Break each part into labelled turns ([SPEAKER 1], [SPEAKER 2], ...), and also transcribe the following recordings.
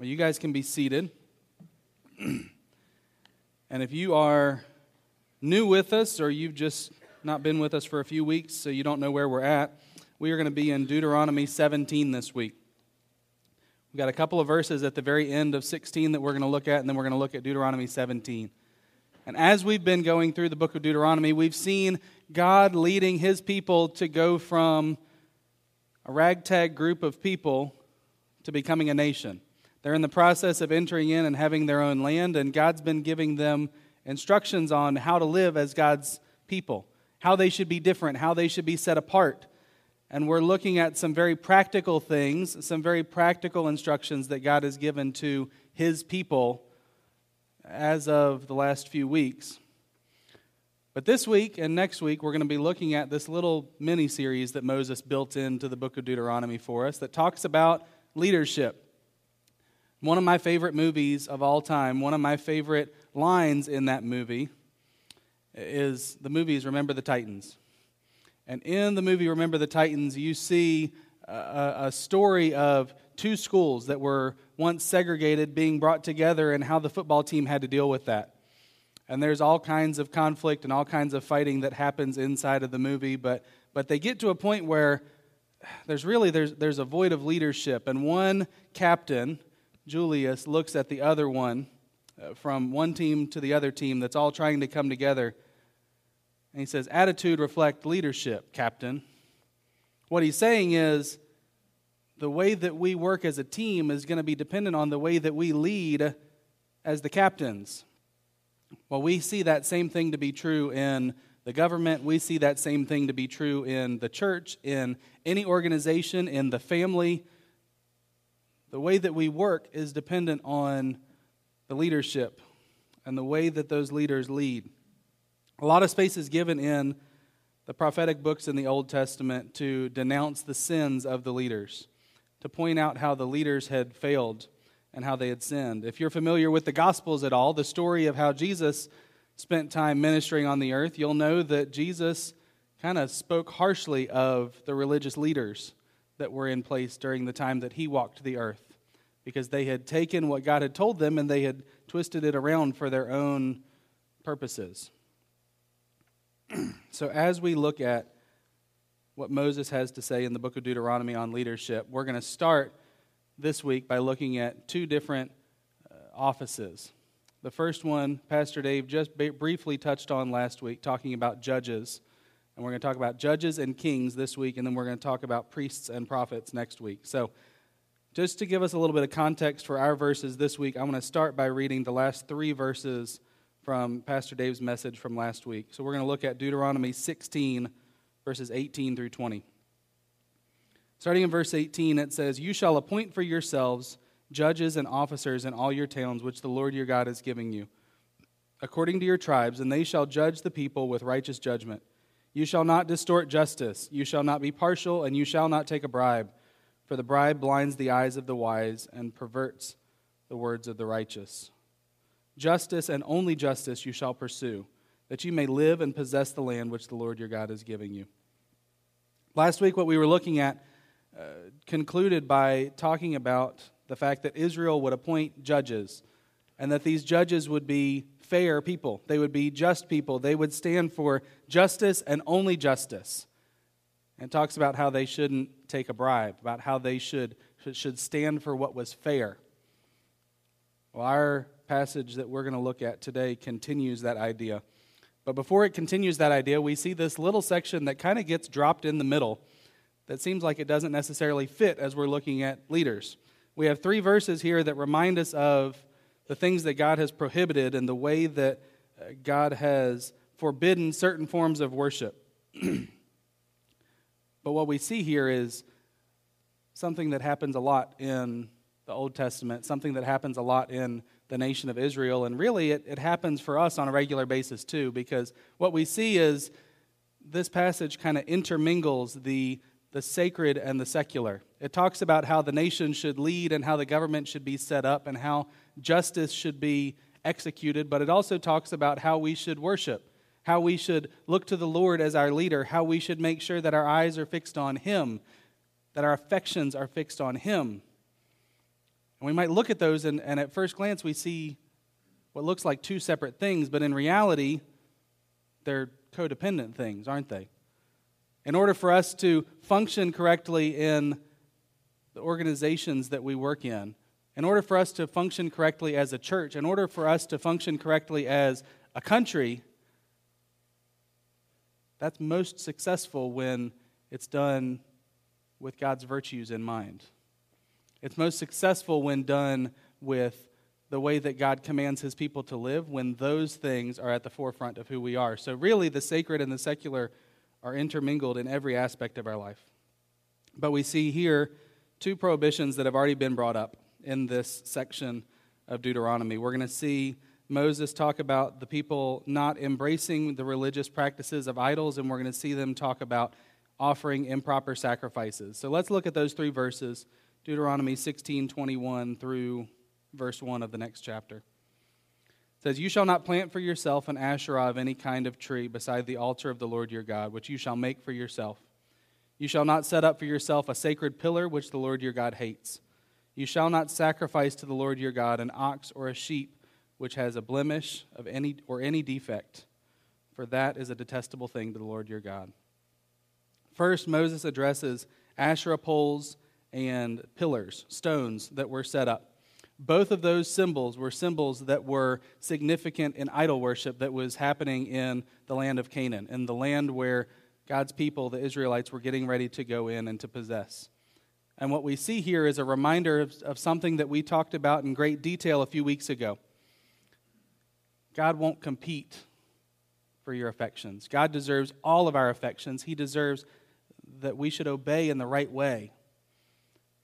[SPEAKER 1] Well, you guys can be seated. and if you are new with us or you've just not been with us for a few weeks so you don't know where we're at, we are going to be in Deuteronomy 17 this week. We've got a couple of verses at the very end of 16 that we're going to look at, and then we're going to look at Deuteronomy 17. And as we've been going through the book of Deuteronomy, we've seen God leading his people to go from a ragtag group of people to becoming a nation. They're in the process of entering in and having their own land, and God's been giving them instructions on how to live as God's people, how they should be different, how they should be set apart. And we're looking at some very practical things, some very practical instructions that God has given to his people as of the last few weeks. But this week and next week, we're going to be looking at this little mini series that Moses built into the book of Deuteronomy for us that talks about leadership. One of my favorite movies of all time, one of my favorite lines in that movie is the movie is Remember the Titans. And in the movie Remember the Titans, you see a, a, story of two schools that were once segregated being brought together and how the football team had to deal with that. And there's all kinds of conflict and all kinds of fighting that happens inside of the movie, but, but they get to a point where there's really there's, there's a void of leadership and one captain Julius looks at the other one uh, from one team to the other team that's all trying to come together. And he says, Attitude reflect leadership, Captain. What he's saying is, the way that we work as a team is going to be dependent on the way that we lead as the captains. Well, we see that same thing to be true in the government. We see that same thing to be true in the church, in any organization, in the family. The way that we work is dependent on the leadership and the way that those leaders lead. A lot of space is given in the prophetic books in the Old Testament to denounce the sins of the leaders, to point out how the leaders had failed and how they had sinned. If you're familiar with the Gospels at all, the story of how Jesus spent time ministering on the earth, you'll know that Jesus kind of spoke harshly of the religious leaders that were in place during the time that he walked the earth because they had taken what God had told them and they had twisted it around for their own purposes. so, as we look at what Moses has to say in the book of Deuteronomy on leadership, we're going to start this week by looking at two different uh, offices. The first one, Pastor Dave just briefly touched on last week, talking about judges. And we're going to talk about judges and kings this week, and then we're going to talk about priests and prophets next week. So, just to give us a little bit of context for our verses this week, I'm going to start by reading the last three verses from Pastor Dave's message from last week. So, we're going to look at Deuteronomy 16, verses 18 through 20. Starting in verse 18, it says, You shall appoint for yourselves judges and officers in all your towns, which the Lord your God is giving you, according to your tribes, and they shall judge the people with righteous judgment. You shall not distort justice, you shall not be partial, and you shall not take a bribe, for the bribe blinds the eyes of the wise and perverts the words of the righteous. Justice and only justice you shall pursue, that you may live and possess the land which the Lord your God is giving you. Last week, what we were looking at uh, concluded by talking about the fact that Israel would appoint judges and that these judges would be fair people. They would be just people. They would stand for justice and only justice. And talks about how they shouldn't take a bribe, about how they should, should stand for what was fair. Well, our passage that we're going to look at today continues that idea. But before it continues that idea, we see this little section that kind of gets dropped in the middle that seems like it doesn't necessarily fit as we're looking at leaders. We have three verses here that remind us of the things that God has prohibited and the way that uh, God has forbidden certain forms of worship. but what we see here is something that happens a lot in the Old Testament, something that happens a lot in the nation of Israel, and really it, it happens for us on a regular basis too, because what we see is this passage kind of intermingles the the sacred and the secular. It talks about how the nation should lead and how the government should be set up and how justice should be executed, but it also talks about how we should worship, how we should look to the Lord as our leader, how we should make sure that our eyes are fixed on Him, that our affections are fixed on Him. And we might look at those, and, and at first glance, we see what looks like two separate things, but in reality, they're codependent things, aren't they? In order for us to function correctly in the organizations that we work in, in order for us to function correctly as a church, in order for us to function correctly as a country, that's most successful when it's done with God's virtues in mind. It's most successful when done with the way that God commands his people to live, when those things are at the forefront of who we are. So, really, the sacred and the secular are intermingled in every aspect of our life. But we see here two prohibitions that have already been brought up in this section of Deuteronomy. We're going to see Moses talk about the people not embracing the religious practices of idols, and we're going to see them talk about offering improper sacrifices. So let's look at those three verses Deuteronomy 16 21 through verse 1 of the next chapter. It says, You shall not plant for yourself an Asherah of any kind of tree beside the altar of the Lord your God, which you shall make for yourself. You shall not set up for yourself a sacred pillar which the Lord your God hates. You shall not sacrifice to the Lord your God an ox or a sheep which has a blemish of any or any defect, for that is a detestable thing to the Lord your God. First, Moses addresses Asherah poles and pillars, stones that were set up. Both of those symbols were symbols that were significant in idol worship that was happening in the land of Canaan, in the land where God's people, the Israelites, were getting ready to go in and to possess. And what we see here is a reminder of, of something that we talked about in great detail a few weeks ago. God won't compete for your affections. God deserves all of our affections. He deserves that we should obey in the right way.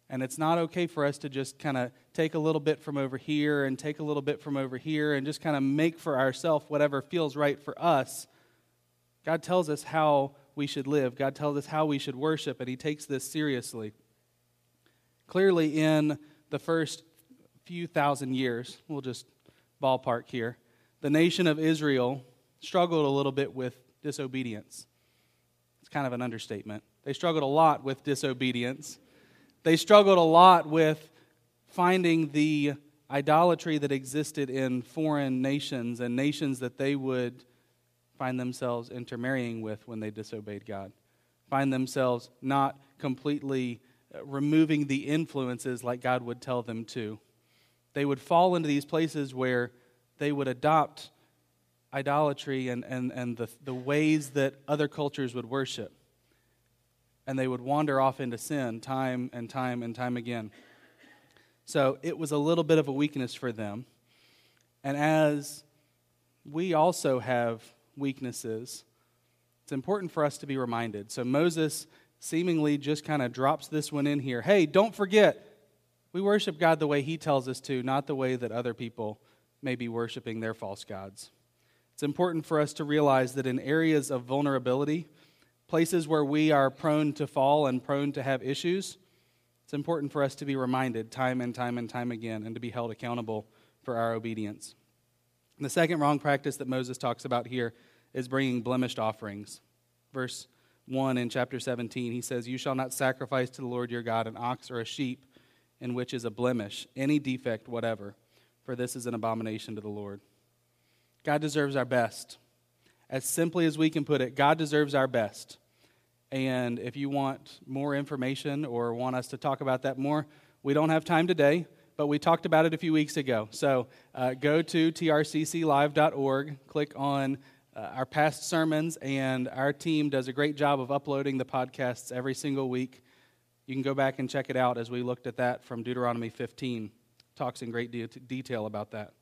[SPEAKER 1] And it's not okay for us to just kind of take a little bit from over here and take a little bit from over here and just kind of make for ourselves whatever feels right for us. God tells us how we should live, God tells us how we should worship, and He takes this seriously. Clearly, in the first few thousand years, we'll just ballpark here, the nation of Israel struggled a little bit with disobedience. It's kind of an understatement. They struggled a lot with disobedience. They struggled a lot with finding the idolatry that existed in foreign nations and nations that they would find themselves intermarrying with when they disobeyed God. Find themselves not completely uh, removing the influences like God would tell them to. They would fall into these places where they would adopt idolatry and, and, and the, the ways that other cultures would worship and they would wander off into sin time and time and time again. So it was a little bit of a weakness for them. And as we also have weaknesses, it's important for us to be reminded. So Moses seemingly just kind of drops this one in here. Hey, don't forget, we worship God the way He tells us to, not the way that other people may be worshiping their false gods. It's important for us to realize that in areas of vulnerability, places where we are prone to fall and prone to have issues, it's important for us to be reminded time and time and time again and to be held accountable for our obedience. And the second wrong practice that Moses talks about here is bringing blemished offerings. Verse 1 in chapter 17, he says, You shall not sacrifice to the Lord your God an ox or a sheep in which is a blemish, any defect whatever, for this is an abomination to the Lord. God deserves our best. As simply as we can put it, God deserves our best. And if you want more information or want us to talk about that more, we don't have time today, but we talked about it a few weeks ago. So uh, go to trcclive.org, click on uh, our past sermons, and our team does a great job of uploading the podcasts every single week. You can go back and check it out as we looked at that from Deuteronomy 15. Talks in great de- detail about that.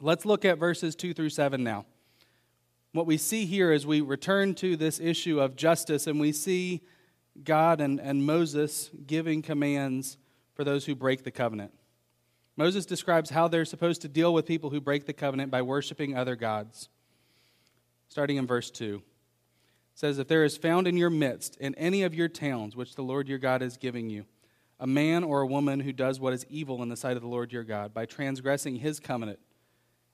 [SPEAKER 1] Let's look at verses 2 through 7 now what we see here is we return to this issue of justice and we see God and, and Moses giving commands for those who break the covenant. Moses describes how they're supposed to deal with people who break the covenant by worshiping other gods. Starting in verse 2. It says, If there is found in your midst, in any of your towns which the Lord your God is giving you, a man or a woman who does what is evil in the sight of the Lord your God by transgressing his covenant,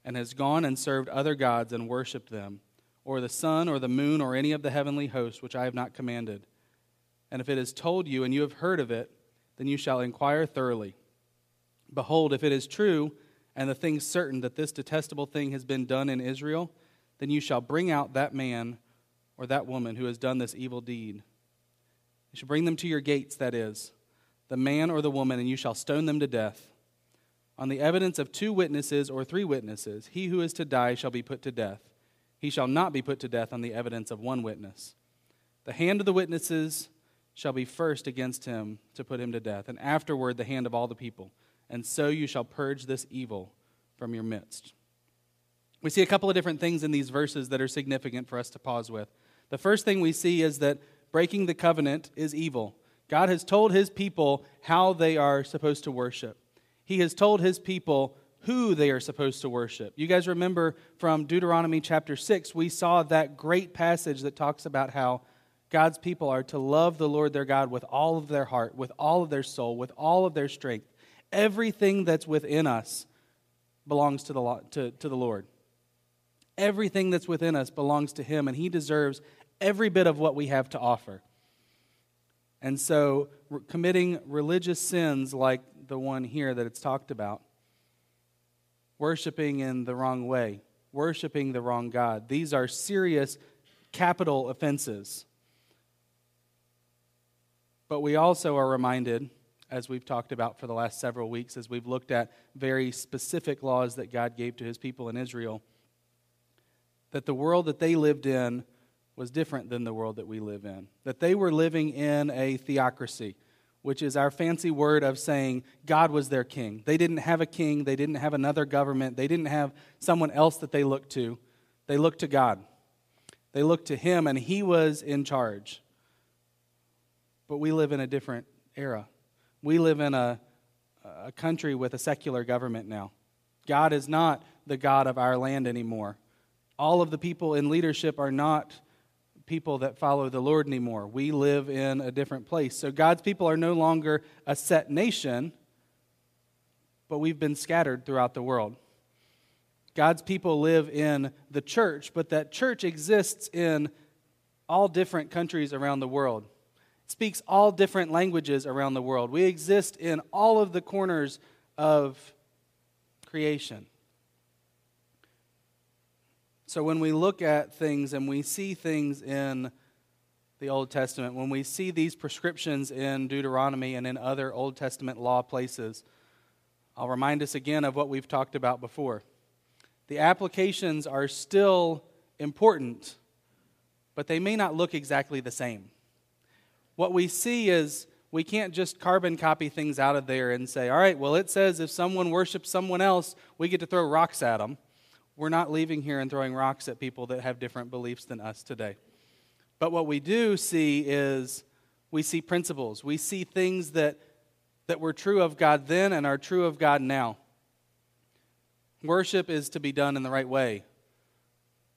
[SPEAKER 1] and has gone and served other gods and worshipped them, or the sun, or the moon, or any of the heavenly hosts which I have not commanded. And if it is told you and you have heard of it, then you shall inquire thoroughly. Behold, if it is true, and the thing certain that this detestable thing has been done in Israel, then you shall bring out that man or that woman who has done this evil deed. You shall bring them to your gates, that is, the man or the woman, and you shall stone them to death. On the evidence of two witnesses or three witnesses, he who is to die shall be put to death. He shall not be put to death on the evidence of one witness. The hand of the witnesses shall be first against him to put him to death, and afterward the hand of all the people. And so you shall purge this evil from your midst. We see a couple of different things in these verses that are significant for us to pause with. The first thing we see is that breaking the covenant is evil. God has told his people how they are supposed to worship. He has told his people who they are supposed to worship. You guys remember from Deuteronomy chapter 6, we saw that great passage that talks about how God's people are to love the Lord their God with all of their heart, with all of their soul, with all of their strength. Everything that's within us belongs to the, to, to the Lord. Everything that's within us belongs to Him, and He deserves every bit of what we have to offer. And so, re- committing religious sins like the one here that it's talked about, worshiping in the wrong way, worshiping the wrong God, these are serious capital offenses. But we also are reminded, as we've talked about for the last several weeks, as we've looked at very specific laws that God gave to his people in Israel, that the world that they lived in was different than the world that we live in. That they were living in a theocracy, which is our fancy word of saying God was their king. They didn't have a king, they didn't have another government, they didn't have someone else that they looked to. They looked to God. They looked to Him, and He was in charge. But we live in a different era. We live in a, a country with a secular government now. God is not the God of our land anymore. All of the people in leadership are not people that follow the Lord anymore. We live in a different place. So God's people are no longer a set nation, but we've been scattered throughout the world. God's people live in the church, but that church exists in all different countries around the world. It speaks all different languages around the world. We exist in all of the corners of creation. So when we look at things and we see things in the Old Testament, when we see these prescriptions in Deuteronomy and in other Old Testament law places, I'll remind us again of what we've talked about before. The applications are still important, but they may not look exactly the same. What we see is we can't just carbon copy things out of there and say, all right, well, it says if someone worships someone else, we get to throw rocks at them. We're not leaving here and throwing rocks at people that have different beliefs than us today. But what we do see is we see principles. We see things that, that were true of God then and are true of God now. Worship is to be done in the right way.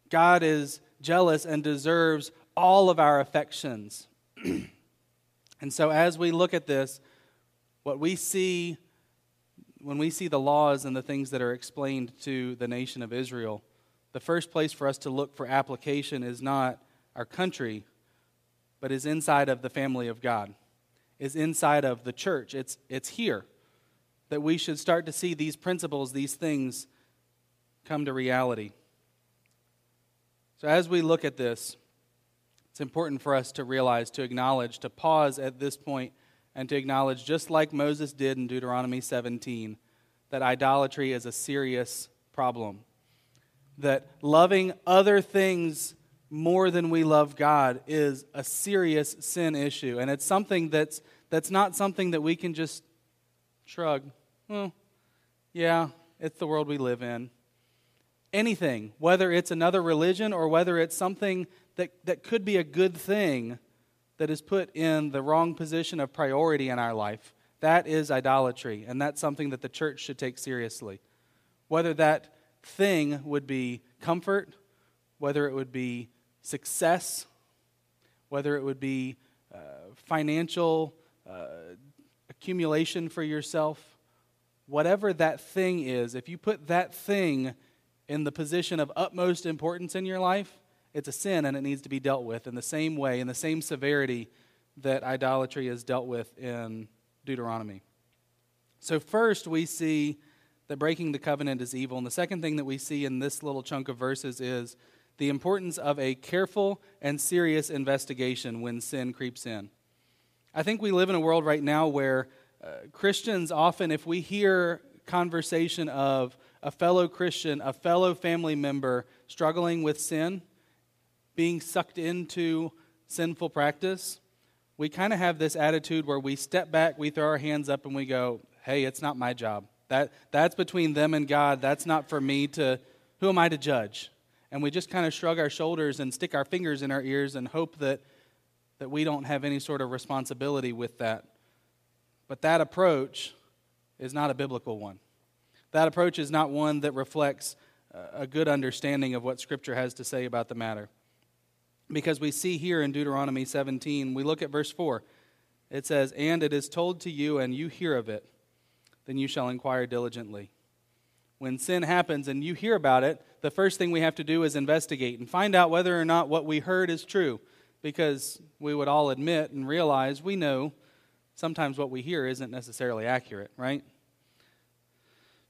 [SPEAKER 1] God is jealous and deserves all of our affections. and so, as we look at this, what we see when we see the laws and the things that are explained to the nation of Israel, the first place for us to look for application is not our country, but is inside of the family of God, is inside of the church. It's, it's here that we should start to see these principles, these things come to reality. So, as we look at this, it's important for us to realize, to acknowledge, to pause at this point and to acknowledge, just like Moses did in Deuteronomy 17, that idolatry is a serious problem. That loving other things more than we love God is a serious sin issue. And it's something that's, that's not something that we can just shrug. Well, yeah, it's the world we live in. Anything, whether it's another religion or whether it's something that, that could be a good thing, that is put in the wrong position of priority in our life, that is idolatry, and that's something that the church should take seriously. Whether that thing would be comfort, whether it would be success, whether it would be uh, financial uh, accumulation for yourself, whatever that thing is, if you put that thing in the position of utmost importance in your life, it's a sin and it needs to be dealt with in the same way, in the same severity that idolatry is dealt with in Deuteronomy. So, first, we see that breaking the covenant is evil. And the second thing that we see in this little chunk of verses is the importance of a careful and serious investigation when sin creeps in. I think we live in a world right now where uh, Christians often, if we hear conversation of a fellow Christian, a fellow family member struggling with sin, being sucked into sinful practice, we kind of have this attitude where we step back, we throw our hands up, and we go, hey, it's not my job. That, that's between them and God. That's not for me to, who am I to judge? And we just kind of shrug our shoulders and stick our fingers in our ears and hope that, that we don't have any sort of responsibility with that. But that approach is not a biblical one. That approach is not one that reflects a good understanding of what Scripture has to say about the matter. Because we see here in Deuteronomy 17, we look at verse 4. It says, And it is told to you, and you hear of it, then you shall inquire diligently. When sin happens and you hear about it, the first thing we have to do is investigate and find out whether or not what we heard is true. Because we would all admit and realize we know sometimes what we hear isn't necessarily accurate, right?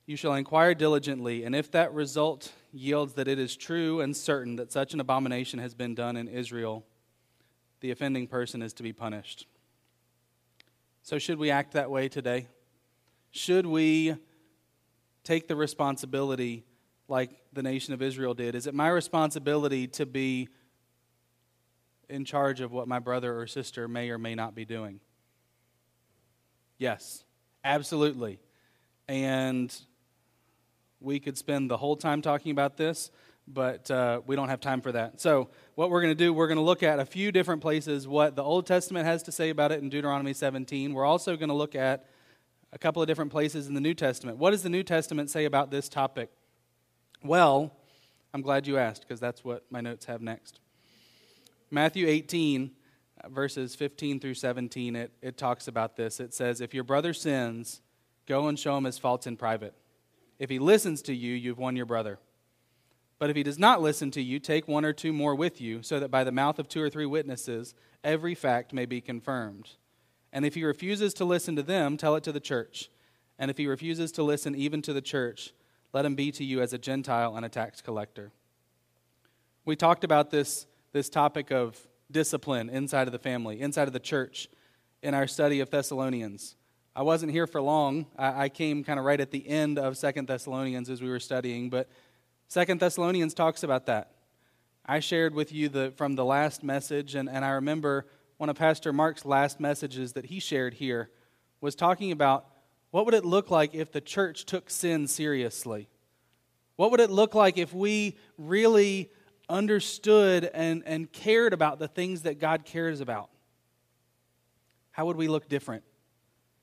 [SPEAKER 1] You shall inquire diligently, and if that result yields that it is true and certain that such an abomination has been done in Israel, the offending person is to be punished. So, should we act that way today? Should we take the responsibility like the nation of Israel did? Is it my responsibility to be in charge of what my brother or sister may or may not be doing? Yes, absolutely. And we could spend the whole time talking about this, but uh, we don't have time for that. So, what we're going to do, we're going to look at a few different places what the Old Testament has to say about it in Deuteronomy 17. We're also going to look at a couple of different places in the New Testament. What does the New Testament say about this topic? Well, I'm glad you asked because that's what my notes have next. Matthew 18, uh, verses 15 through 17, it, it talks about this. It says, If your brother sins, go and show him his faults in private. If he listens to you, you've won your brother. But if he does not listen to you, take one or two more with you, so that by the mouth of two or three witnesses every fact may be confirmed. And if he refuses to listen to them, tell it to the church. And if he refuses to listen even to the church, let him be to you as a Gentile and a tax collector. We talked about this, this topic of discipline inside of the family, inside of the church, in our study of Thessalonians. I wasn't here for long. I, I came kind of right at the end of Second Thessalonians as we were studying, but Second Thessalonians talks about that. I shared with you the, from the last message, and, and I remember one of Pastor Mark's last messages that he shared here was talking about what would it look like if the church took sin seriously? What would it look like if we really understood and, and cared about the things that God cares about? How would we look different?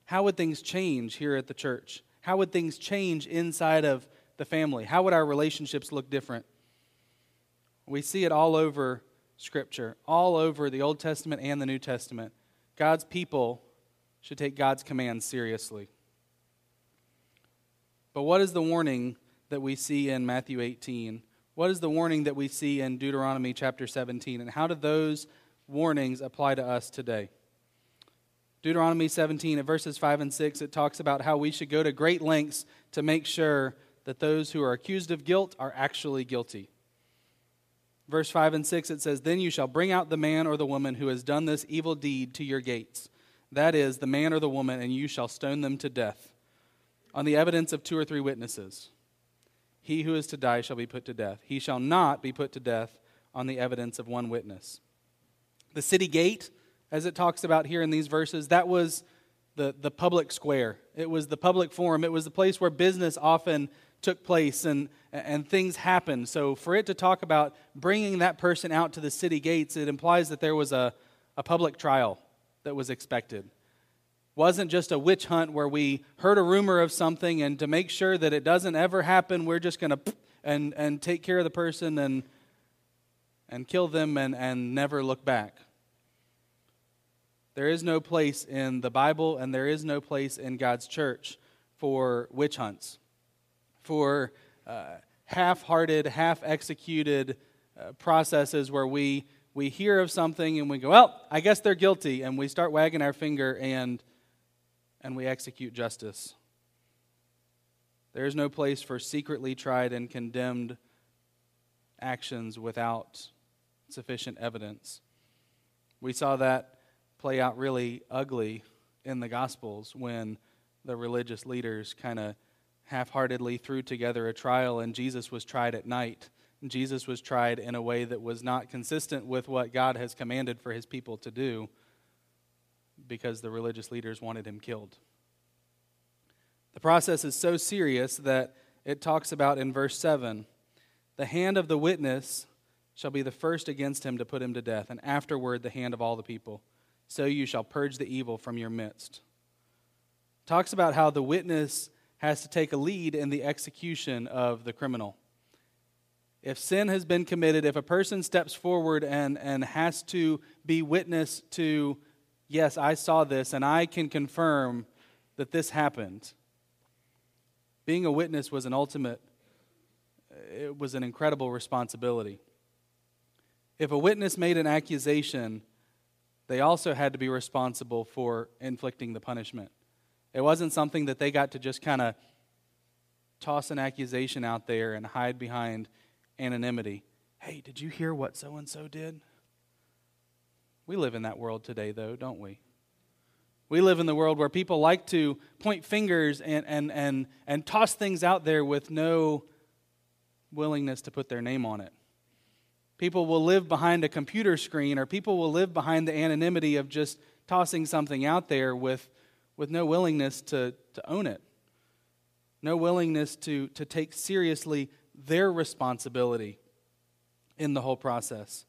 [SPEAKER 1] How would things change here at the church? How would things change inside of the family? How would our relationships look different? We see it all over Scripture, all over the Old Testament and the New Testament. God's people should take God's commands seriously. But what is the warning that we see in Matthew 18? What is the warning that we see in Deuteronomy chapter 17? And how do those warnings apply to us today? Deuteronomy 17, at verses 5 and 6, it talks about how we should go to great lengths to make sure that those who are accused of guilt are actually guilty. Verse 5 and 6, it says, Then you shall bring out the man or the woman who has done this evil deed to your gates. That is, the man or the woman, and you shall stone them to death on the evidence of two or three witnesses. He who is to die shall be put to death. He shall not be put to death on the evidence of one witness. The city gate as it talks about here in these verses, that was the, the public square. It was the public forum. It was the place where business often took place and, and things happened. So for it to talk about bringing that person out to the city gates, it implies that there was a, a public trial that was expected. Wasn't just a witch hunt where we heard a rumor of something and to make sure that it doesn't ever happen, we're just going to and, and take care of the person and, and kill them and, and never look back. There is no place in the Bible and there is no place in God's church for witch hunts, for uh, half hearted, half executed uh, processes where we, we hear of something and we go, well, I guess they're guilty, and we start wagging our finger and, and we execute justice. There is no place for secretly tried and condemned actions without sufficient evidence. We saw that play out really ugly in the Gospels when the religious leaders kind of half heartedly threw together a trial, and Jesus was tried at night. Jesus was tried in a way that was not consistent with what God has commanded for his people to do because the religious leaders wanted him killed. The process is so serious that it talks about in verse 7 the hand of the witness shall be the first against him to put him to death, and afterward the hand of all the people. So you shall purge the evil from your midst. Talks about how the witness has to take a lead in the execution of the criminal. If sin has been committed, if a person steps forward and, and has to be witness to, yes, I saw this and I can confirm that this happened, being a witness was an ultimate, it was an incredible responsibility. If a witness made an accusation, they also had to be responsible for inflicting the punishment. It wasn't something that they got to just kind of toss an accusation out there and hide behind anonymity. Hey, did you hear what so and so did? We live in that world today, though, don't we? We live in the world where people like to point fingers and, and, and, and toss things out there with no willingness to put their name on it. People will live behind a computer screen, or people will live behind the anonymity of just tossing something out there with with no willingness to, to own it, no willingness to, to take seriously their responsibility in the whole process.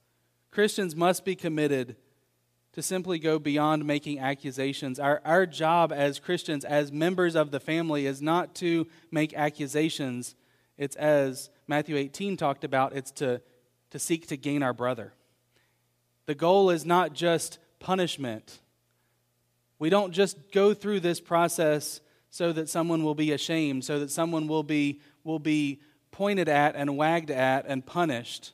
[SPEAKER 1] Christians must be committed to simply go beyond making accusations. Our, our job as Christians, as members of the family, is not to make accusations. It's as Matthew 18 talked about, it's to, to seek to gain our brother. The goal is not just punishment, we don't just go through this process so that someone will be ashamed, so that someone will be, will be pointed at and wagged at and punished.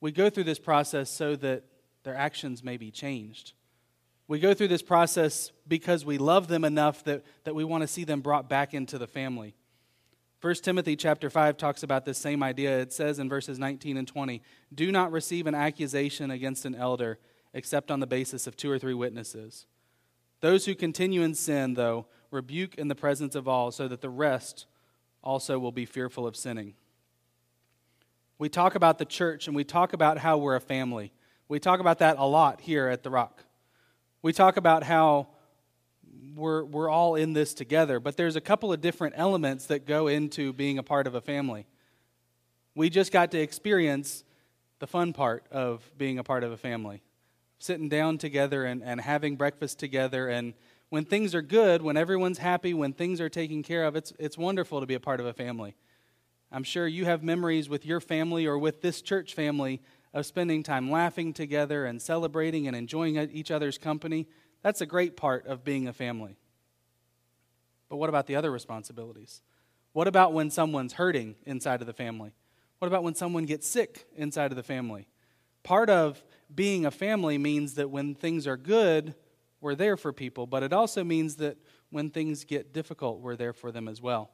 [SPEAKER 1] We go through this process so that their actions may be changed. We go through this process because we love them enough that, that we want to see them brought back into the family. 1 Timothy chapter 5 talks about this same idea. It says in verses 19 and 20, "Do not receive an accusation against an elder except on the basis of two or three witnesses." Those who continue in sin, though, rebuke in the presence of all, so that the rest also will be fearful of sinning. We talk about the church and we talk about how we're a family. We talk about that a lot here at The Rock. We talk about how we're, we're all in this together, but there's a couple of different elements that go into being a part of a family. We just got to experience the fun part of being a part of a family sitting down together and, and having breakfast together. And when things are good, when everyone's happy, when things are taken care of, it's, it's wonderful to be a part of a family. I'm sure you have memories with your family or with this church family of spending time laughing together and celebrating and enjoying each other's company. That's a great part of being a family. But what about the other responsibilities? What about when someone's hurting inside of the family? What about when someone gets sick inside of the family? Part of being a family means that when things are good, we're there for people, but it also means that when things get difficult, we're there for them as well.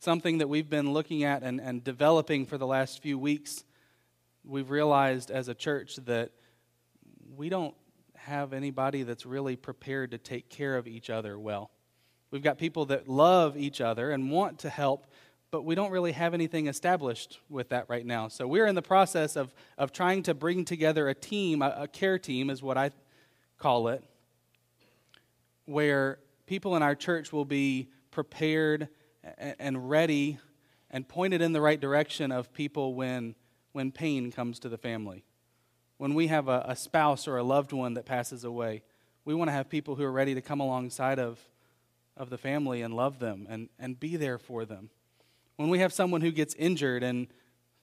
[SPEAKER 1] Something that we've been looking at and, and developing for the last few weeks, we've realized as a church that we don't have anybody that's really prepared to take care of each other well. We've got people that love each other and want to help, but we don't really have anything established with that right now. So we're in the process of, of trying to bring together a team, a, a care team is what I call it, where people in our church will be prepared and, ready and pointed in the right direction of people when, when pain comes to the family. When we have a, a spouse or a loved one that passes away, we want to have people who are ready to come alongside of, of the family and love them and, and be there for them. When we have someone who gets injured and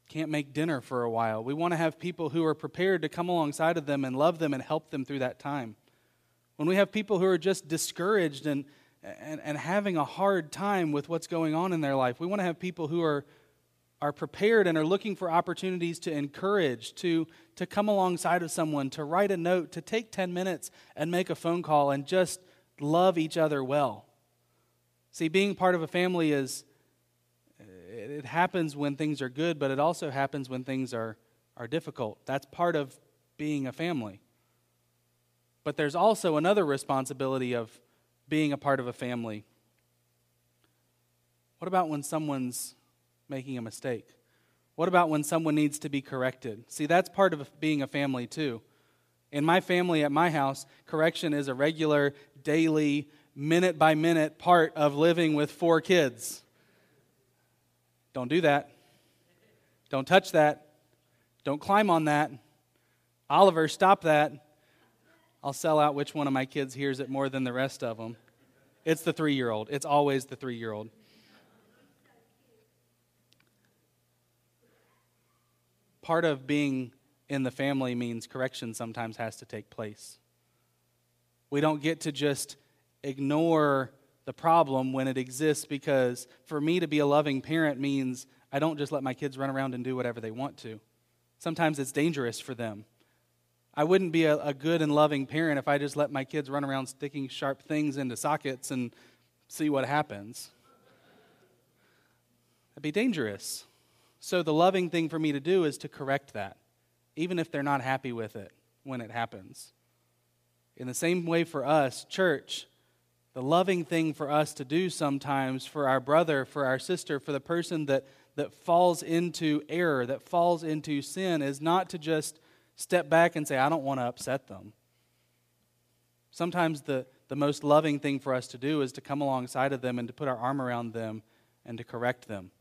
[SPEAKER 1] can't make dinner for a while, we want to have people who are prepared to come alongside of them and love them and help them through that time. When we have people who are just discouraged and, and, and having a hard time with what's going on in their life, we want to have people who are, are prepared and are looking for opportunities to encourage, to, to come alongside of someone, to write a note, to take 10 minutes and make a phone call and just love each other well. See, being part of a family is it happens when things are good, but it also happens when things are, are difficult. That's part of being a family. But there's also another responsibility of being a part of a family. What about when someone's making a mistake? What about when someone needs to be corrected? See, that's part of being a family too. In my family at my house, correction is a regular, daily, minute by minute part of living with four kids. Don't do that. Don't touch that. Don't climb on that. Oliver, stop that. I'll sell out which one of my kids hears it more than the rest of them. It's the three year old. It's always the three year old. Part of being in the family means correction sometimes has to take place. We don't get to just ignore the problem when it exists because for me to be a loving parent means I don't just let my kids run around and do whatever they want to. Sometimes it's dangerous for them. I wouldn't be a, a, good and loving parent if I just let my kids run around sticking sharp things into sockets and see what happens. That'd be dangerous. So the loving thing for me to do is to correct that, even if they're not happy with it when it happens. In the same way for us, church, the loving thing for us to do sometimes for our brother, for our sister, for the person that, that falls into error, that falls into sin, is not to just step back and say, I don't want to upset them. Sometimes the, the most loving thing for us to do is to come alongside of them and to put our arm around them and to correct them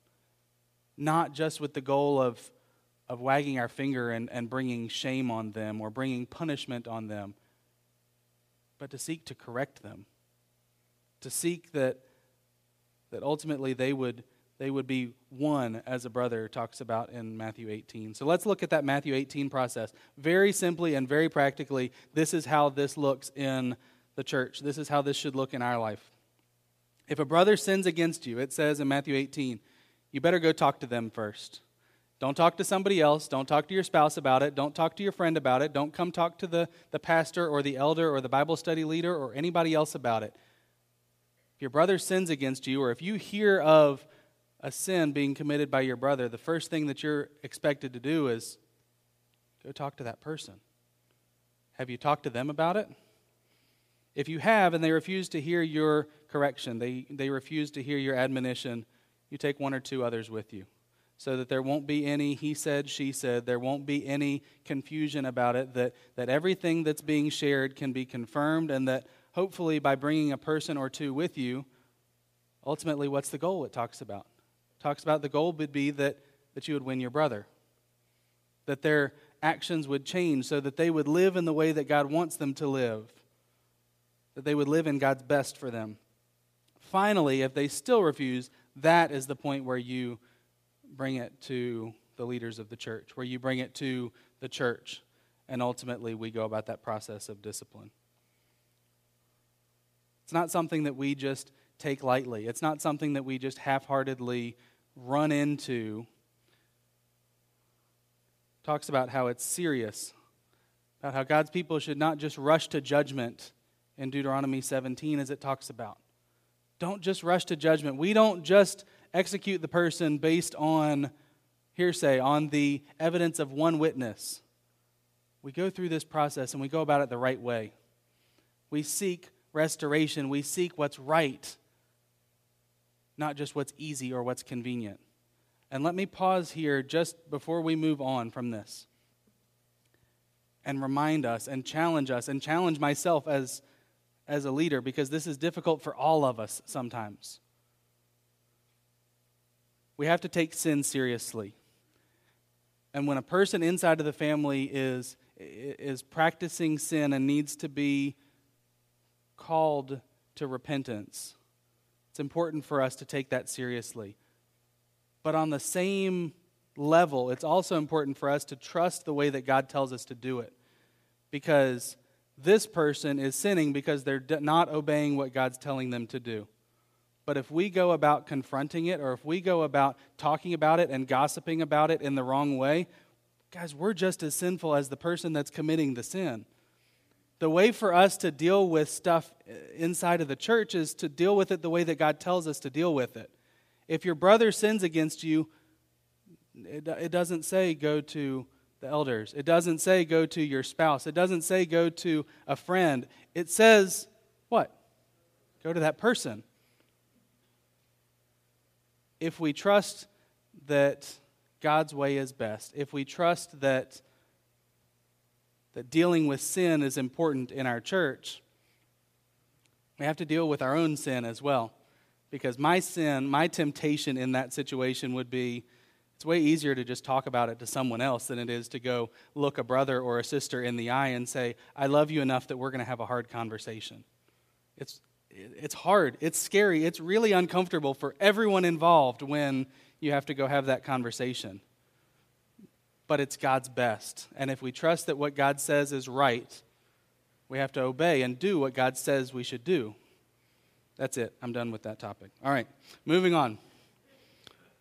[SPEAKER 1] not just with the goal of, of wagging our finger and, and bringing shame on them or bringing punishment on them, but to seek to correct them, to seek that, that ultimately they would, they would be won, as a brother talks about in Matthew 18. So let's look at that Matthew 18 process. Very simply and very practically, this is how this looks in the church. This is how this should look in our life. If a brother sins against you, it says in Matthew 18, you better go talk to them first. Don't talk to somebody else. Don't talk to your spouse about it. Don't talk to your friend about it. Don't come talk to the, the pastor or the elder or the Bible study leader or anybody else about it. If your brother sins against you, or if you hear of a sin being committed by your brother, the first thing that you're expected to do is go talk to that person. Have you talked to them about it? If you have and they refuse to hear your correction, they, they refuse to hear your admonition, you take one or two others with you so that there won't be any he said, she said, there won't be any confusion about it, that, that everything that's being shared can be confirmed, and that hopefully by bringing a person or two with you, ultimately, what's the goal it talks about? It talks about the goal would be that, that you would win your brother, that their actions would change so that they would live in the way that God wants them to live, that they would live in God's best for them. Finally, if they still refuse, that is the point where you bring it to the leaders of the church, where you bring it to the church, and ultimately we go about that process of discipline. It's not something that we just take lightly, it's not something that we just half heartedly run into. Talks about how it's serious, about how God's people should not just rush to judgment in Deuteronomy 17, as it talks about. Don't just rush to judgment. We don't just execute the person based on hearsay, on the evidence of one witness. We go through this process and we go about it the right way. We seek restoration, we seek what's right, not just what's easy or what's convenient. And let me pause here just before we move on from this and remind us and challenge us and challenge myself as as a leader because this is difficult for all of us sometimes. We have to take sin seriously. And when a person inside of the family is, is practicing sin and needs to be called to repentance, it's important for us to take that seriously. But on the same level, it's also important for us to trust the way that God tells us to do it. Because this person is sinning because they're not obeying what God's telling them to do. But if we go about confronting it, or if we go about talking about it and gossiping about it in the wrong way, guys, we're just as sinful as the person that's committing the sin. The way for us to deal with stuff uh, inside of the church is to deal with it the way that God tells us to deal with it. If your brother sins against you, it, it doesn't say go to the elders. It doesn't say go to your spouse. It doesn't say go to a friend. It says what? Go to that person. If we trust that God's way is best, if we trust that, that dealing with sin is important in our church, we have to deal with our own sin as well. Because my sin, my temptation in that situation would be it's way easier to just talk about it to someone else than it is to go look a brother or a sister in the eye and say, I love you enough that we're going to have a hard conversation. It's, it's hard. It's scary. It's really uncomfortable for everyone involved when you have to go have that conversation. But it's God's best. And if we trust that what God says is right, we have to obey and do what God says we should do. That's it. I'm done with that topic. All right, moving on.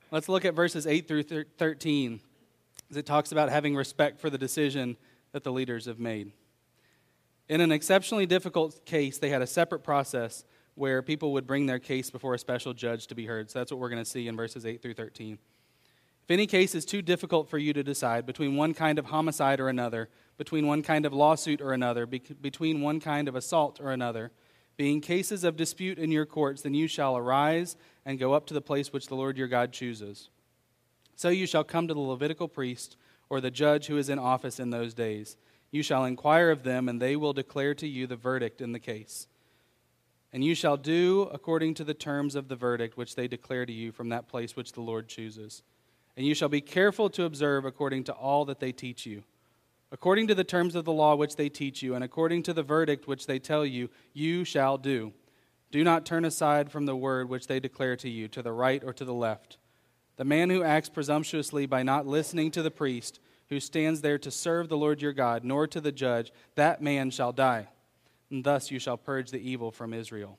[SPEAKER 1] Let's look at verses 8 through 13 as it talks about having respect for the decision that the leaders have made. In an exceptionally difficult case, they had a separate process where people would bring their case before a special judge to be heard. So that's what we're going to see in verses 8 through 13. If any case is too difficult for you to decide between one kind of homicide or another, between one kind of lawsuit or another, between one kind of assault or another, being cases of dispute in your courts, then you shall arise and go up to the place which the Lord your God chooses. So you shall come to the Levitical priest or the judge who is in office in those days. You shall inquire of them, and they will declare to you the verdict in the case. And you shall do according to the terms of the verdict which they declare to you from that place which the Lord chooses. And you shall be careful to observe according to all that they teach you According to the terms of the law which they teach you, and according to the verdict which they tell you, you shall do. Do not turn aside from the word which they declare to you, to the right or to the left. The man who acts presumptuously by not listening to the priest, who stands there to serve the Lord your God, nor to the judge, that man shall die. And thus you shall purge the evil from Israel.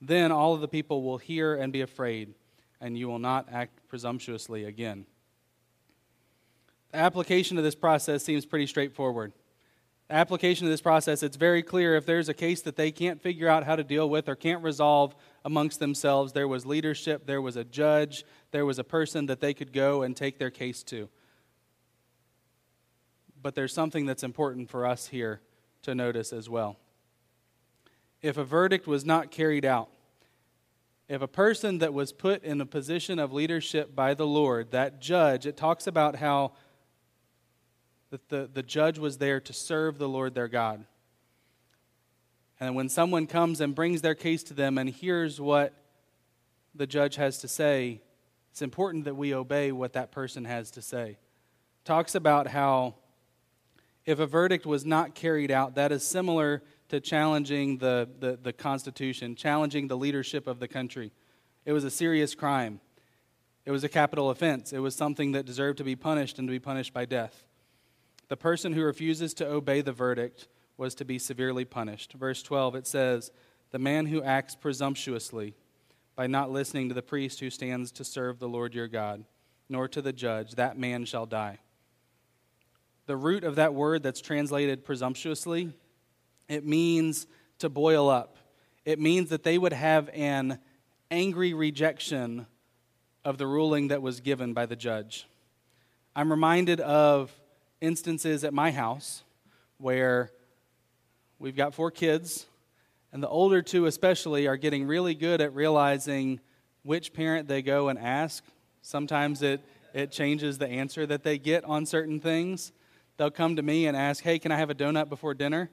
[SPEAKER 1] Then all of the people will hear and be afraid, and you will not act presumptuously again application of this process seems pretty straightforward. Application of this process, it's very clear if there's a case that they can't figure out how to deal with or can't resolve amongst themselves, there was leadership, there was a judge, there was a person that they could go and take their case to. But there's something that's important for us here to notice as well. If a verdict was not carried out, if a person that was put in a position of leadership by the Lord, that judge, it talks about how that the, the judge was there to serve the Lord their God. And when someone comes and brings their case to them and hears what the judge has to say, it's important that we obey what that person has to say. Talks about how if a verdict was not carried out, that is similar to challenging the, the, the Constitution, challenging the leadership of the country. It was a serious crime. It was a capital offense. It was something that deserved to be punished and to be punished by death. The person who refuses to obey the verdict was to be severely punished. Verse 12, it says, The man who acts presumptuously by not listening to the priest who stands to serve the Lord your God, nor to the judge, that man shall die. The root of that word that's translated presumptuously, it means to boil up. It means that they would have an angry rejection of the ruling that was given by the judge. I'm reminded of instances at my house where we've got four kids, and the older two, especially, are getting really good at realizing which parent they go and ask. Sometimes it, it changes the answer that they get on certain things. They'll come to me and ask, Hey, can I have a donut before dinner?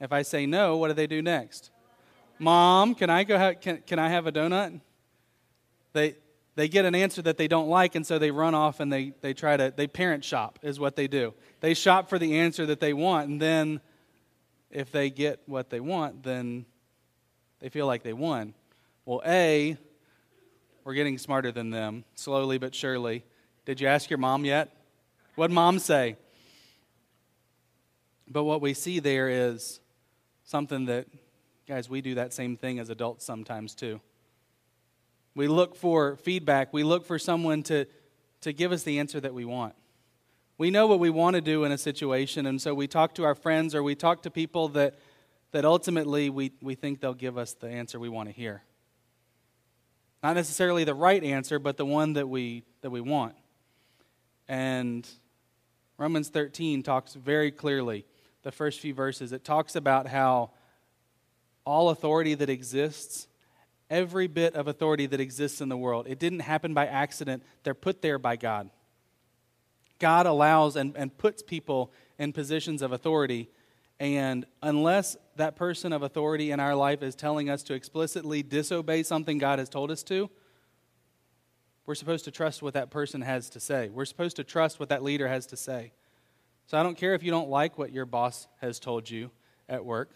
[SPEAKER 1] If I say no, what do they do next? Mom, can I go? Can, can I have a donut? They they get an answer that they don't like, and so they run off and they, they try to, they parent shop, is what they do. They shop for the answer that they want, and then if they get what they want, then they feel like they won. Well, A, we're getting smarter than them, slowly but surely. Did you ask your mom yet? What'd mom say? But what we see there is something that, guys, we do that same thing as adults sometimes too. We look for feedback. We look for someone to, to give us the answer that we want. We know what we want to do in a situation, and so we talk to our friends or we talk to people that, that ultimately we, we think they'll give us the answer we want to hear. Not necessarily the right answer, but the one that we, that we want. And Romans 13 talks very clearly, the first few verses, it talks about how all authority that exists, every bit of authority that exists in the world, it didn't happen by accident. They're put there by God. God allows and, and puts people in positions of authority. And unless that person of authority in our life is telling us to explicitly disobey something God has told us to, we're supposed to trust what that person has to say. We're supposed to trust what that leader has to say. So I don't care if you don't like what your boss has told you at work.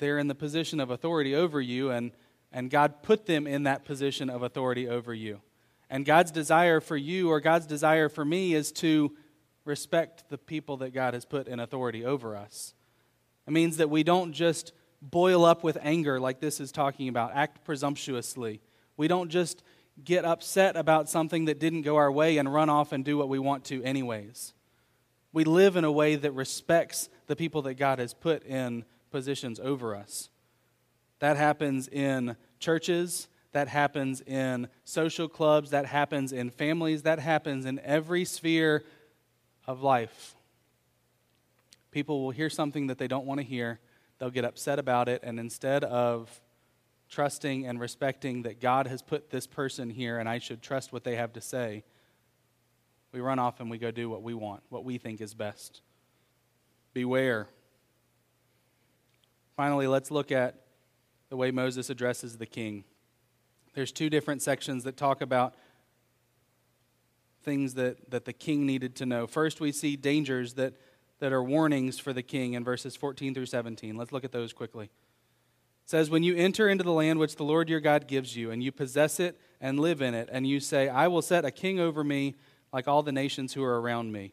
[SPEAKER 1] They're in the position of authority over you, and, and God put them in that position of authority over you. And God's desire for you or God's desire for me is to respect the people that God has put in authority over us. It means that we don't just boil up with anger like this is talking about, act presumptuously. We don't just get upset about something that didn't go our way and run off and do what we want to, anyways. We live in a way that respects the people that God has put in positions over us. That happens in churches, that happens in social clubs, that happens in families, that happens in every sphere of life. People will hear something that they don't want to hear, they'll get upset about it, and instead of trusting and respecting that God has put this person here and I should trust what they have to say, we run off and we go do what we want, what we think is best. Beware. Finally, let's look at the way Moses addresses the king. There's two different sections that talk about things that, that the king needed to know. First, we see dangers that, that are warnings for the king in verses 14 through 17. Let's look at those quickly It says, When you enter into the land which the Lord your God gives you, and you possess it and live in it, and you say, I will set a king over me like all the nations who are around me,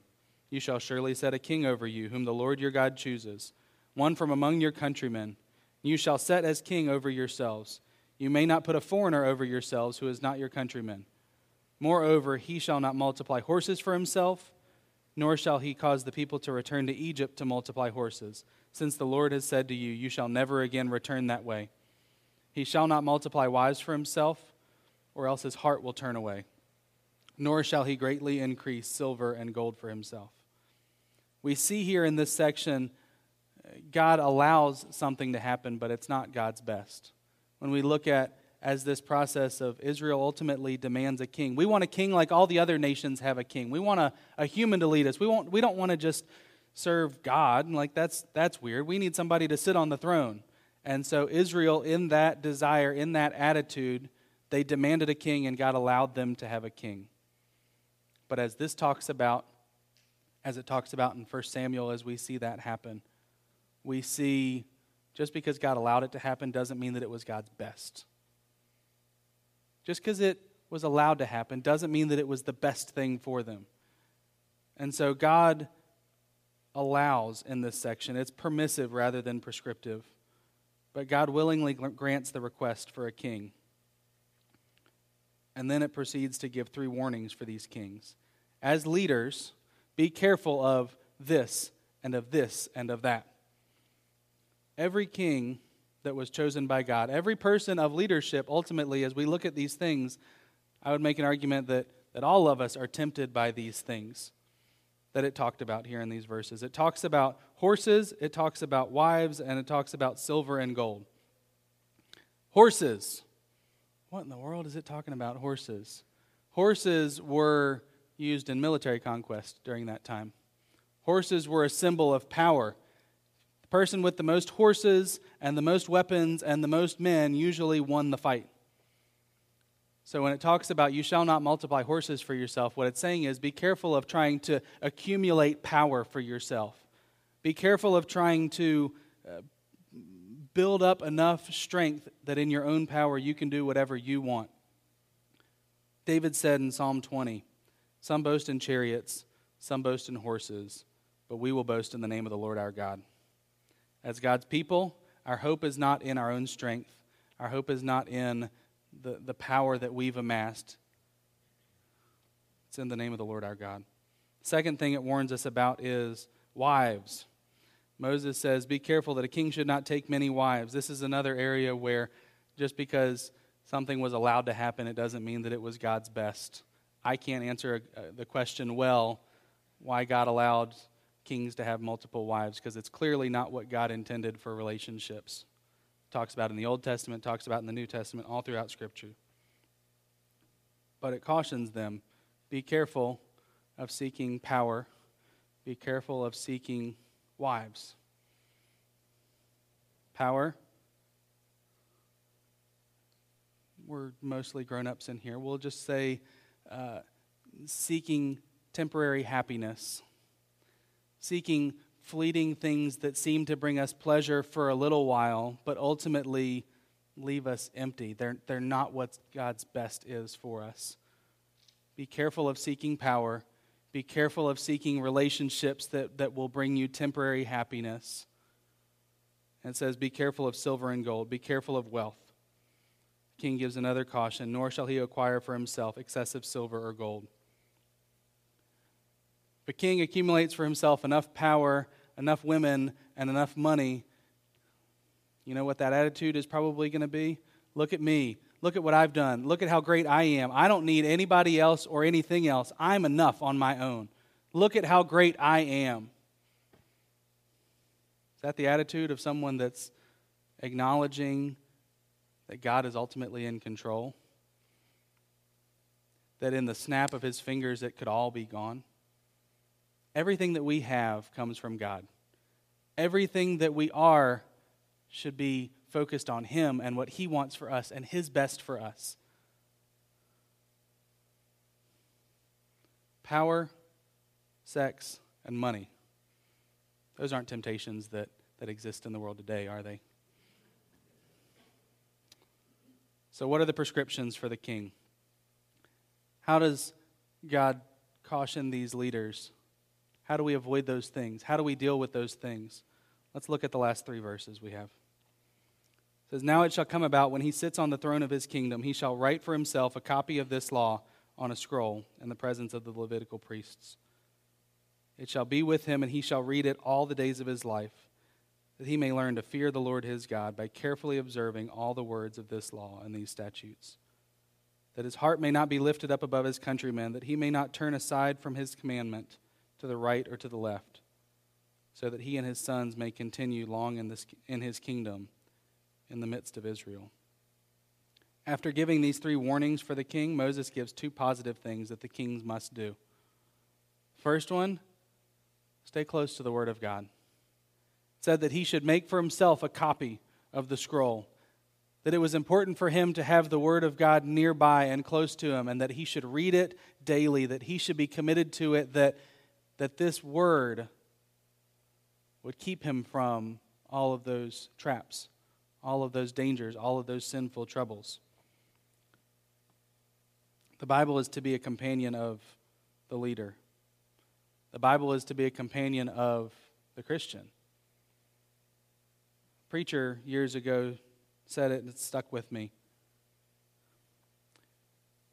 [SPEAKER 1] you shall surely set a king over you, whom the Lord your God chooses, one from among your countrymen. You shall set as king over yourselves. You may not put a foreigner over yourselves who is not your countryman. Moreover, he shall not multiply horses for himself, nor shall he cause the people to return to Egypt to multiply horses since the Lord has said to you, You shall never again return that way. He shall not multiply wives for himself, or else his heart will turn away. Nor shall he greatly increase silver and gold for himself. We see here in this section, God allows something to happen, but it's not God's best. When we look at as this process of Israel ultimately demands a king. We want a king like all the other nations have a king. We want a, a human to lead us. We, want, we don't want to just serve God. Like that's that's weird. We need somebody to sit on the throne. And so Israel in that desire, in that attitude, they demanded a king and God allowed them to have a king. But as this talks about as it talks about in 1 Samuel as we see that happen, we see just because God allowed it to happen doesn't mean that it was God's best. Just because it was allowed to happen doesn't mean that it was the best thing for them. And so God allows in this section. It's permissive rather than prescriptive. But God willingly grants the request for a king. And then it proceeds to give three warnings for these kings. As leaders, be careful of this and of this and of that. Every king that was chosen by God, every person of leadership, ultimately, as we look at these things, I would make an argument that, that all of us are tempted by these things that it talked about here in these verses. It talks about horses, it talks about wives, and it talks about silver and gold. Horses. What in the world is it talking about, horses? Horses were used in military conquest during that time. Horses were a symbol of power. The person with the most horses and the most weapons and the most men usually won the fight. So when it talks about you shall not multiply horses for yourself, what it's saying is be careful of trying to accumulate power for yourself. Be careful of trying to uh, build up enough strength that in your own power you can do whatever you want. David said in Psalm 20, Some boast in chariots, some boast in horses, but we will boast in the name of the Lord our God. As God's people, our hope is not in our own strength. Our hope is not in the, the power that we've amassed. It's in the name of the Lord our God. Second thing it warns us about is wives. Moses says, Be careful that a king should not take many wives. This is another area where just because something was allowed to happen, it doesn't mean that it was God's best. I can't answer uh, the question well why God allowed kings to have multiple wives because it's clearly not what God intended for relationships. Talks about in the Old Testament, talks about in the New Testament, all throughout Scripture. But it cautions them be careful of seeking power, be careful of seeking wives. Power. We're mostly grown ups in here. We'll just say uh, seeking temporary happiness, seeking fleeting things that seem to bring us pleasure for a little while, but ultimately leave us empty. They're, they're not what God's best is for us. Be careful of seeking power. Be careful of seeking relationships that, that will bring you temporary happiness. And it says, Be careful of silver and gold. Be careful of wealth. The king gives another caution Nor shall he acquire for himself excessive silver or gold. If a king accumulates for himself enough power, enough women, and enough money, you know what that attitude is probably going to be? Look at me. Look at what I've done. Look at how great I am. I don't need anybody else or anything else. I'm enough on my own. Look at how great I am. Is that the attitude of someone that's acknowledging that God is ultimately in control? That in the snap of his fingers it could all be gone? Everything that we have comes from God. Everything that we are should be focused on Him and what He wants for us and His best for us. Power, sex, and money. Those aren't temptations that, that exist in the world today, are they? So, what are the prescriptions for the king? How does God caution these leaders? How do we avoid those things? How do we deal with those things? Let's look at the last three verses we have. It says, Now it shall come about when he sits on the throne of his kingdom, he shall write for himself a copy of this law on a scroll in the presence of the Levitical priests. It shall be with him, and he shall read it all the days of his life, that he may learn to fear the Lord his God by carefully observing all the words of this law and these statutes. That his heart may not be lifted up above his countrymen, that he may not turn aside from his commandment to the right or to the left, so that he and his sons may continue long in, this, in his kingdom in the midst of Israel. After giving these three warnings for the king, Moses gives two positive things that the kings must do. First one, stay close to the Word of God. It said that he should make for himself a copy of the scroll, that it was important for him to have the Word of God nearby and close to him, and that he should read it daily, that he should be committed to it, that, that this Word would keep him from all of those traps all of those dangers, all of those sinful troubles. The Bible is to be a companion of the leader. The Bible is to be a companion of the Christian. A preacher years ago said it and it stuck with me.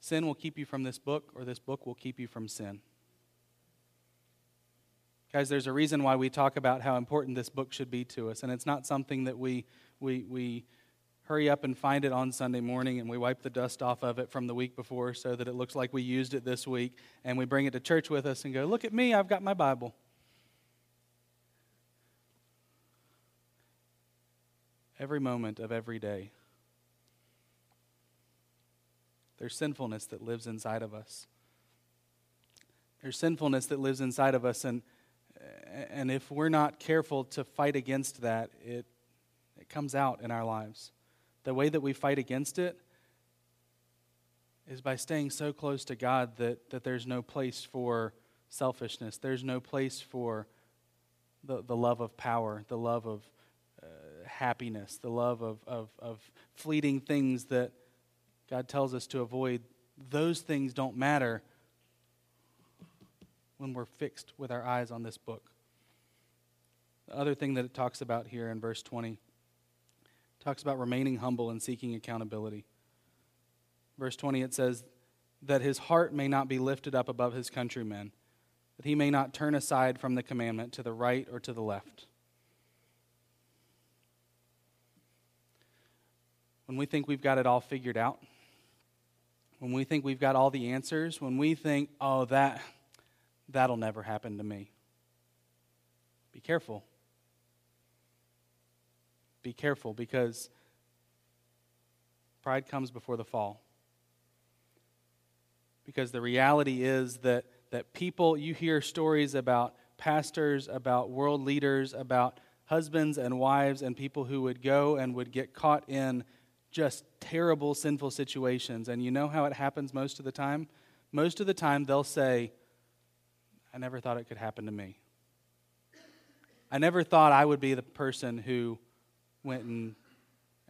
[SPEAKER 1] Sin will keep you from this book, or this book will keep you from sin. Guys, there's a reason why we talk about how important this book should be to us, and it's not something that we we, we hurry up and find it on Sunday morning and we wipe the dust off of it from the week before so that it looks like we used it this week and we bring it to church with us and go, Look at me, I've got my Bible. Every moment of every day, there's sinfulness that lives inside of us. There's sinfulness that lives inside of us, and, and if we're not careful to fight against that, it it comes out in our lives. The way that we fight against it is by staying so close to God that, that there's no place for selfishness, there's no place for the, the love of power, the love of uh, happiness, the love of, of, of fleeting things that God tells us to avoid. Those things don't matter when we're fixed with our eyes on this book. The other thing that it talks about here in verse 20 talks about remaining humble and seeking accountability. Verse 20, it says, That his heart may not be lifted up above his countrymen, that he may not turn aside from the commandment to the right or to the left. when we think we've got it all figured out, when we think we've got all the answers, when we think, oh, that, that'll never happen to me. Be careful. Be careful because pride comes before the fall. Because the reality is that, that people, you hear stories about pastors, about world leaders, about husbands and wives, and people who would go and would get caught in just terrible, sinful situations. And you know how it happens most of the time? Most of the time, they'll say, I never thought it could happen to me. I never thought I would be the person who went and,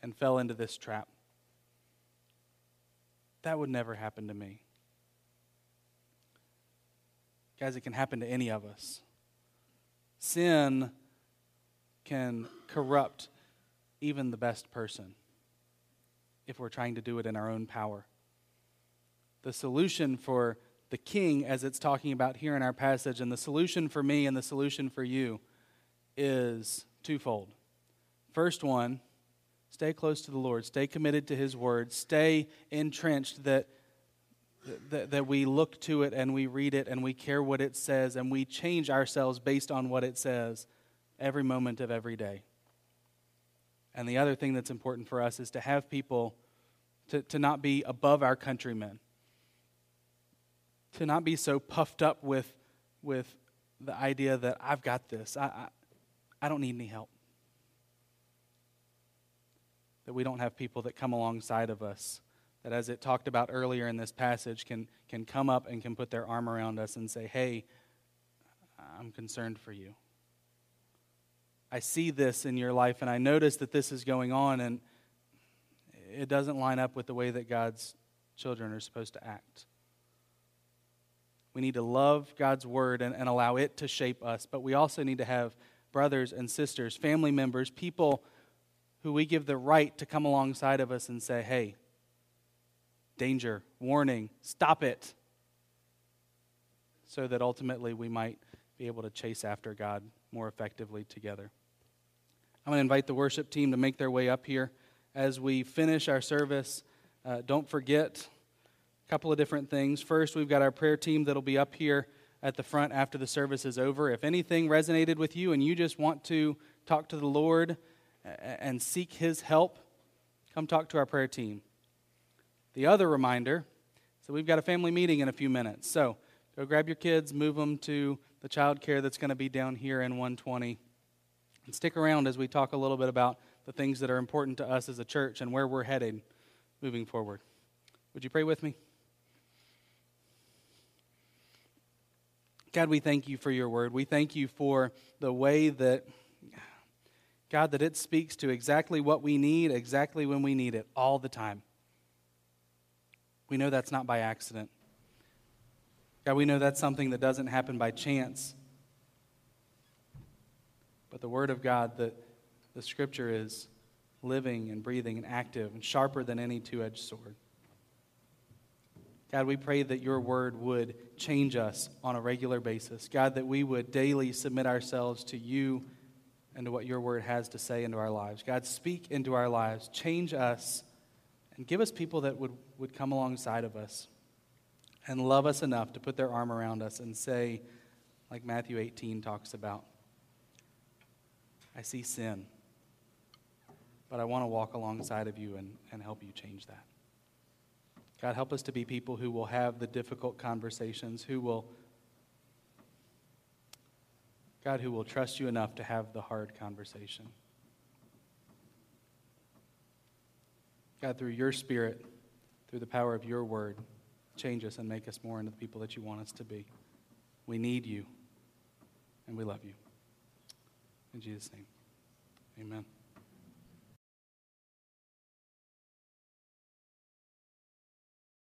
[SPEAKER 1] and fell into this trap. That would never happen to me. Guys, it can happen to any of us. Sin can corrupt even the best person if we're trying to do it in our own power. The solution for the king, as it's talking about here in our passage, and the solution for me and the solution for you is twofold. First one, stay close to the Lord, stay committed to his word, stay entrenched that, that, that we look to it and we read it and we care what it says and we change ourselves based on what it says every moment of every day. And the other thing that's important for us is to have people to, to not be above our countrymen, to not be so puffed up with, with the idea that I've got this, I, I, I don't need any help. That we don't have people that come alongside of us, that as it talked about earlier in this passage, can, can come up and can put their arm around us and say, Hey, I'm concerned for you. I see this in your life and I notice that this is going on and it doesn't line up with the way that God's children are supposed to act. We need to love God's word and, and allow it to shape us, but we also need to have brothers and sisters, family members, people who we give the right to come alongside of us and say, hey, danger, warning, stop it, so that ultimately we might be able to chase after God more effectively together. I'm going to invite the worship team to make their way up here as we finish our service. Uh, don't forget a couple of different things. First, we've got our prayer team that'll be up here at the front after the service is over. If anything resonated with you and you just want to talk to the Lord and seek His help, come talk to our prayer team. The other reminder so we've got a family meeting in a few minutes. So go grab your kids, move them to the child care that's going to be down here in 120. And stick around as we talk a little bit about the things that are important to us as a church and where we're headed moving forward. Would you pray with me? God, we thank you for your word. We thank you for the way that, God, that it speaks to exactly what we need, exactly when we need it, all the time. We know that's not by accident. God, we know that's something that doesn't happen by chance. But the Word of God, that the Scripture is living and breathing and active and sharper than any two edged sword. God, we pray that your word would change us on a regular basis. God, that we would daily submit ourselves to you and to what your word has to say into our lives. God, speak into our lives, change us, and give us people that would, would come alongside of us and love us enough to put their arm around us and say, like Matthew 18 talks about, I see sin. But I want to walk alongside of you and, and help you change that. God, help us to be people who will have the difficult conversations, who will, God, who will trust you enough to have the hard conversation. God, through your spirit, through the power of your word, change us and make us more into the people that you want us to be. We need you, and we love you. In Jesus' name, amen.